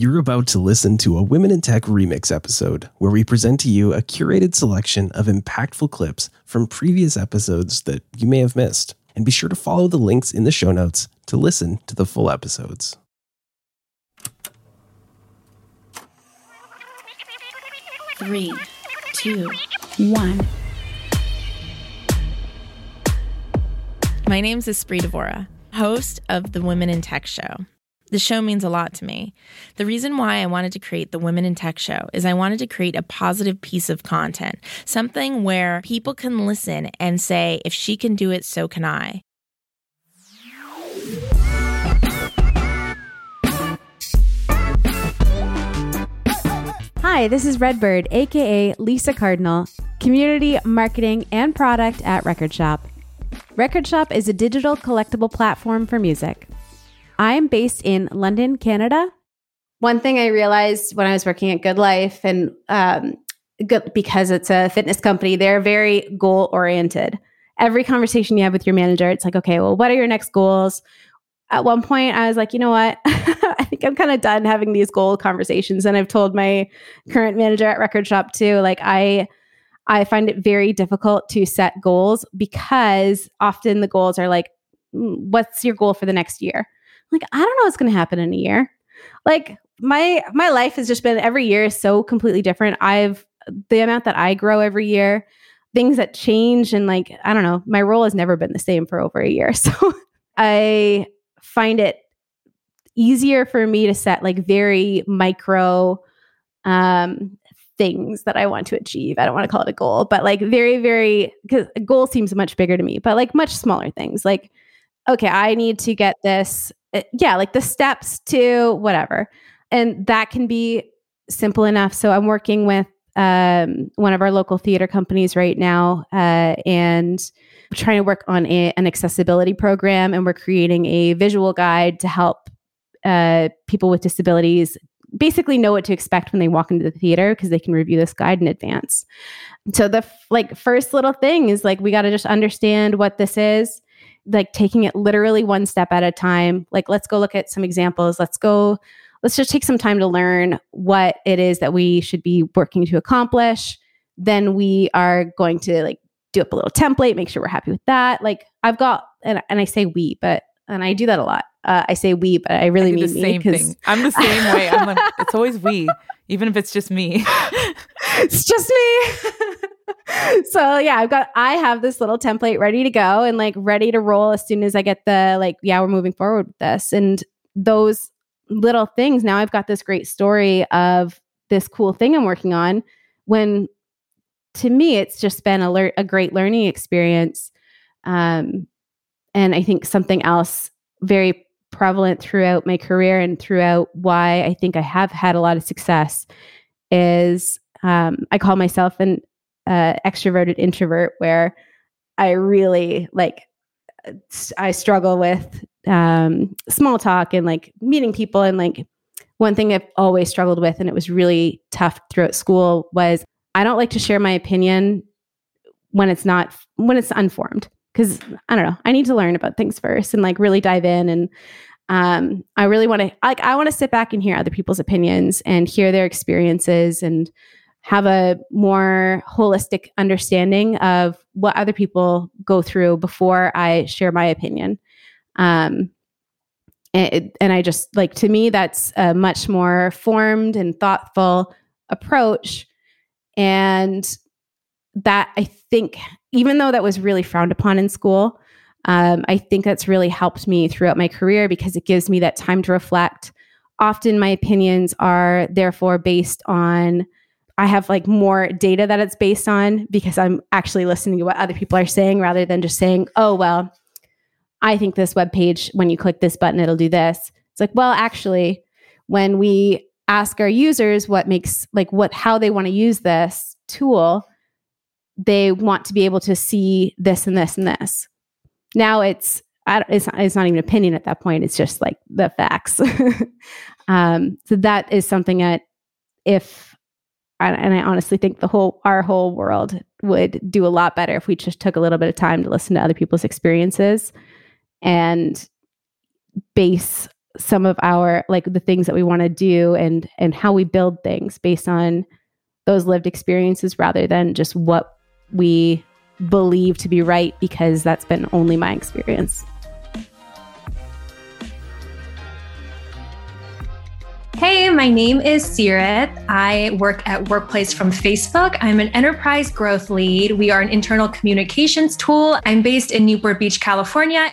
You're about to listen to a Women in Tech remix episode where we present to you a curated selection of impactful clips from previous episodes that you may have missed. And be sure to follow the links in the show notes to listen to the full episodes. Three, two, one. My name is Espree Devora, host of the Women in Tech Show. The show means a lot to me. The reason why I wanted to create the Women in Tech show is I wanted to create a positive piece of content, something where people can listen and say, if she can do it, so can I. Hi, this is Redbird, aka Lisa Cardinal, community marketing and product at Record Shop. Record Shop is a digital collectible platform for music. I'm based in London, Canada. One thing I realized when I was working at Good Life and um, good, because it's a fitness company, they're very goal oriented. Every conversation you have with your manager, it's like, okay, well, what are your next goals? At one point, I was like, you know what? I think I'm kind of done having these goal conversations. And I've told my current manager at Record Shop too, like, I, I find it very difficult to set goals because often the goals are like, mm, what's your goal for the next year? Like i don't know what's going to happen in a year like my my life has just been every year is so completely different i've the amount that i grow every year things that change and like i don't know my role has never been the same for over a year so i find it easier for me to set like very micro um things that I want to achieve. I don't want to call it a goal, but like very, very, because a goal seems much bigger to me, but like much smaller things. Like, okay, I need to get this uh, yeah, like the steps to whatever. And that can be simple enough. So I'm working with um, one of our local theater companies right now, uh, and trying to work on a, an accessibility program. And we're creating a visual guide to help uh, people with disabilities basically know what to expect when they walk into the theater because they can review this guide in advance. So the f- like first little thing is like we got to just understand what this is like taking it literally one step at a time. Like, let's go look at some examples. Let's go, let's just take some time to learn what it is that we should be working to accomplish. Then we are going to like do up a little template, make sure we're happy with that. Like, I've got, and, and I say we, but, and I do that a lot. Uh, I say we, but I really I mean the same thing. I'm the same way. I'm like, it's always we, even if it's just me. it's just me. so yeah, I've got I have this little template ready to go and like ready to roll as soon as I get the like, yeah, we're moving forward with this. And those little things, now I've got this great story of this cool thing I'm working on. When to me, it's just been a, le- a great learning experience. Um, and I think something else very prevalent throughout my career and throughout why I think I have had a lot of success is um, I call myself an uh, extroverted introvert where I really like I struggle with um, small talk and like meeting people. And like one thing I've always struggled with and it was really tough throughout school was I don't like to share my opinion when it's not when it's unformed because I don't know I need to learn about things first and like really dive in and um, I really want to like I want to sit back and hear other people's opinions and hear their experiences and have a more holistic understanding of what other people go through before I share my opinion. Um, and, and I just like to me, that's a much more formed and thoughtful approach. And that I think, even though that was really frowned upon in school, um, I think that's really helped me throughout my career because it gives me that time to reflect. Often my opinions are therefore based on I have like more data that it's based on because I'm actually listening to what other people are saying rather than just saying, oh, well, I think this web page, when you click this button, it'll do this. It's like, well, actually, when we ask our users what makes like what how they want to use this tool, they want to be able to see this and this and this. Now it's it's not, it's not even opinion at that point. It's just like the facts. um, so that is something that if and I honestly think the whole our whole world would do a lot better if we just took a little bit of time to listen to other people's experiences and base some of our like the things that we want to do and and how we build things based on those lived experiences rather than just what we believe to be right because that's been only my experience. Hey, my name is Sirit. I work at Workplace from Facebook. I'm an enterprise growth lead. We are an internal communications tool. I'm based in Newport Beach, California.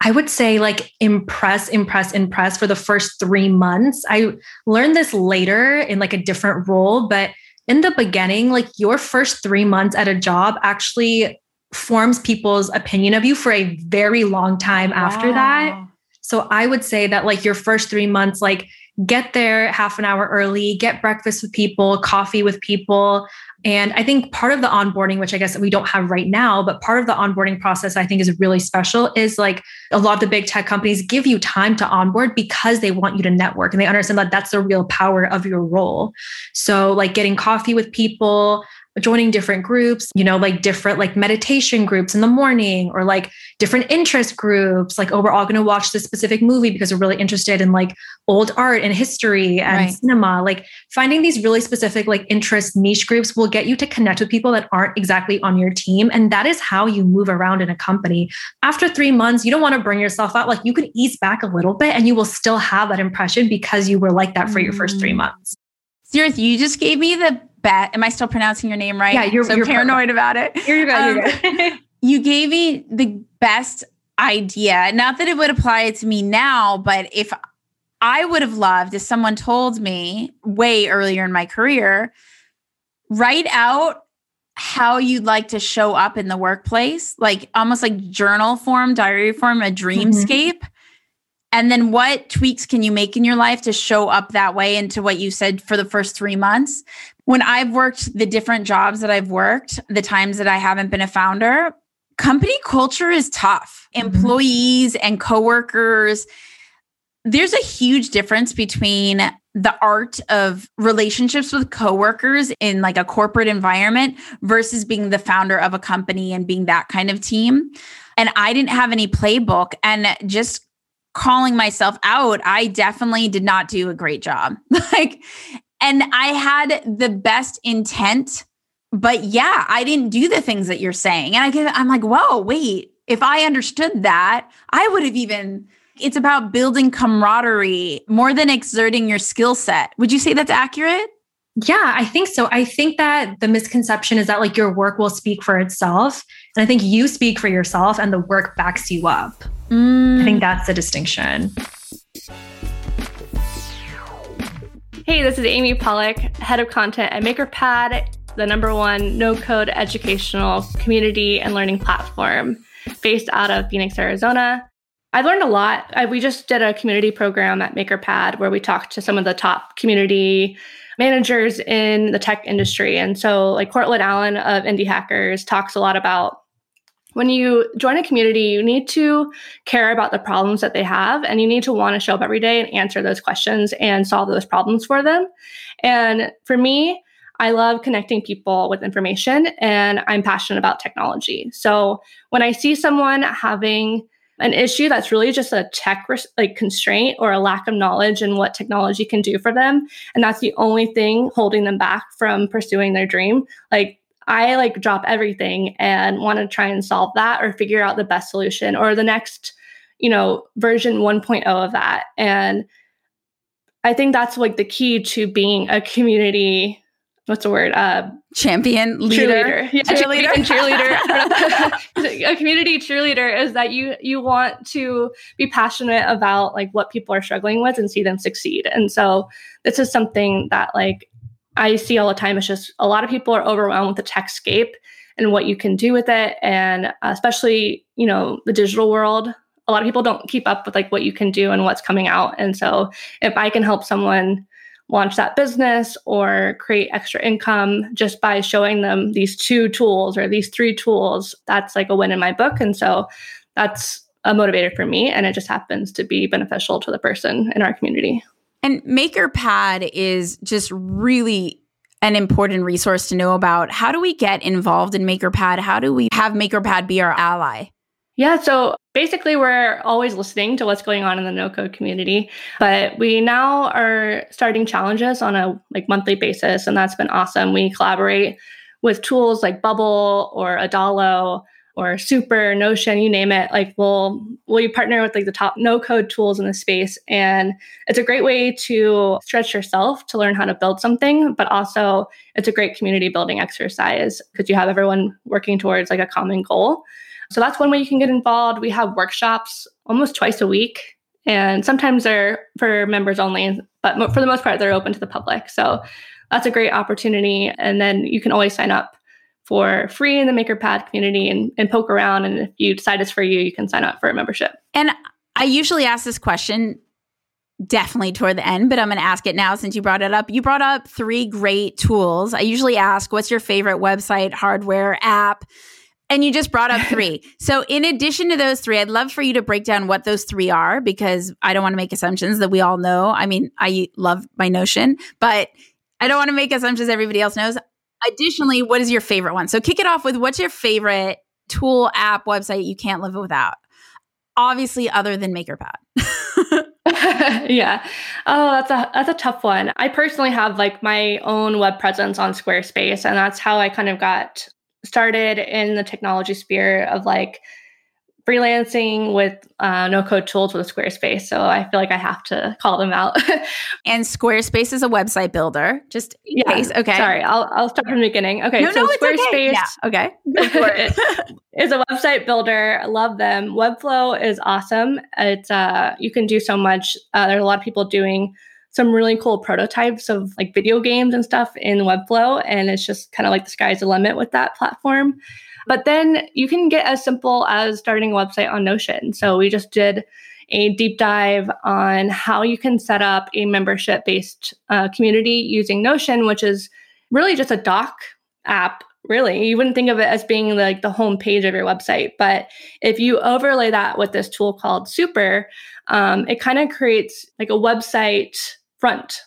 I would say like impress, impress, impress for the first three months. I learned this later in like a different role, but in the beginning, like your first three months at a job actually forms people's opinion of you for a very long time wow. after that. So I would say that like your first three months, like get there half an hour early, get breakfast with people, coffee with people. And I think part of the onboarding, which I guess we don't have right now, but part of the onboarding process I think is really special is like a lot of the big tech companies give you time to onboard because they want you to network and they understand that that's the real power of your role. So, like getting coffee with people, joining different groups, you know, like different like meditation groups in the morning or like different interest groups. Like, oh, we're all going to watch this specific movie because we're really interested in like old art and history and right. cinema. Like, finding these really specific like interest niche groups will get you to connect with people that aren't exactly on your team. And that is how you move around in a company. After three months, you don't want to bring yourself out. Like, you can ease back a little bit and you will still have that impression because you were like that for your first three mm. months. Sirith, you just gave me the bet. Am I still pronouncing your name right? Yeah, you're, so you're paranoid about it. You're good. Um, you're good. you gave me the best idea. Not that it would apply to me now, but if I would have loved if someone told me way earlier in my career, write out how you'd like to show up in the workplace, like almost like journal form, diary form, a mm-hmm. dreamscape. Mm-hmm. And then what tweaks can you make in your life to show up that way into what you said for the first three months? When I've worked the different jobs that I've worked, the times that I haven't been a founder, company culture is tough. Mm-hmm. Employees and coworkers, there's a huge difference between the art of relationships with coworkers in like a corporate environment versus being the founder of a company and being that kind of team. And I didn't have any playbook and just calling myself out, I definitely did not do a great job. like, and I had the best intent, but yeah, I didn't do the things that you're saying. And I get, I'm like, whoa, wait, if I understood that, I would have even, it's about building camaraderie more than exerting your skill set. Would you say that's accurate? Yeah, I think so. I think that the misconception is that like your work will speak for itself. And I think you speak for yourself and the work backs you up. Mm. Think that's the distinction. Hey, this is Amy Pollock, head of content at MakerPad, the number one no code educational community and learning platform based out of Phoenix, Arizona. I've learned a lot. I, we just did a community program at MakerPad where we talked to some of the top community managers in the tech industry. And so, like Courtland Allen of Indie Hackers talks a lot about when you join a community, you need to care about the problems that they have and you need to want to show up every day and answer those questions and solve those problems for them. And for me, I love connecting people with information and I'm passionate about technology. So when I see someone having an issue that's really just a tech like constraint or a lack of knowledge in what technology can do for them and that's the only thing holding them back from pursuing their dream like I like drop everything and want to try and solve that or figure out the best solution or the next, you know, version 1.0 of that. And I think that's like the key to being a community what's the word? Uh, champion leader, cheerleader, yeah, cheerleader, cheerleader. a community cheerleader is that you you want to be passionate about like what people are struggling with and see them succeed. And so this is something that like I see all the time. It's just a lot of people are overwhelmed with the techscape and what you can do with it. And uh, especially, you know, the digital world, a lot of people don't keep up with like what you can do and what's coming out. And so if I can help someone launch that business or create extra income just by showing them these two tools or these three tools. That's like a win in my book. And so that's a motivator for me. And it just happens to be beneficial to the person in our community. And MakerPad is just really an important resource to know about. How do we get involved in MakerPad? How do we have MakerPad be our ally? Yeah, so basically, we're always listening to what's going on in the no code community, but we now are starting challenges on a like monthly basis, and that's been awesome. We collaborate with tools like Bubble or Adalo or Super, Notion, you name it. Like we'll you partner with like the top no code tools in the space, and it's a great way to stretch yourself to learn how to build something, but also it's a great community building exercise because you have everyone working towards like a common goal. So that's one way you can get involved. We have workshops almost twice a week, and sometimes they're for members only, but for the most part, they're open to the public. So that's a great opportunity. And then you can always sign up for free in the MakerPad community and, and poke around. And if you decide it's for you, you can sign up for a membership. And I usually ask this question definitely toward the end, but I'm going to ask it now since you brought it up. You brought up three great tools. I usually ask, what's your favorite website, hardware, app? And you just brought up three. so, in addition to those three, I'd love for you to break down what those three are because I don't want to make assumptions that we all know. I mean, I love my Notion, but I don't want to make assumptions everybody else knows. Additionally, what is your favorite one? So kick it off with what's your favorite tool, app, website you can't live without? Obviously, other than MakerPad. yeah. Oh, that's a that's a tough one. I personally have like my own web presence on Squarespace, and that's how I kind of got started in the technology sphere of like freelancing with uh, no code tools with Squarespace. So I feel like I have to call them out. and Squarespace is a website builder. Just yeah, case. Okay. Sorry, I'll, I'll start from the beginning. Okay. No, so no, Squarespace okay. Yeah, okay. is a website builder. I love them. Webflow is awesome. It's uh, you can do so much. Uh, there's a lot of people doing some really cool prototypes of like video games and stuff in Webflow. And it's just kind of like the sky's the limit with that platform. But then you can get as simple as starting a website on Notion. So we just did a deep dive on how you can set up a membership based uh, community using Notion, which is really just a doc app. Really, you wouldn't think of it as being like the home page of your website, but if you overlay that with this tool called Super, um, it kind of creates like a website front,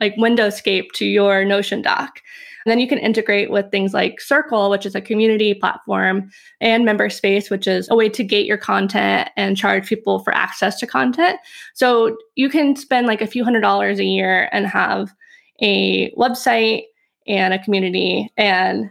like windowscape to your Notion doc. And then you can integrate with things like Circle, which is a community platform, and Memberspace, which is a way to gate your content and charge people for access to content. So you can spend like a few hundred dollars a year and have a website and a community and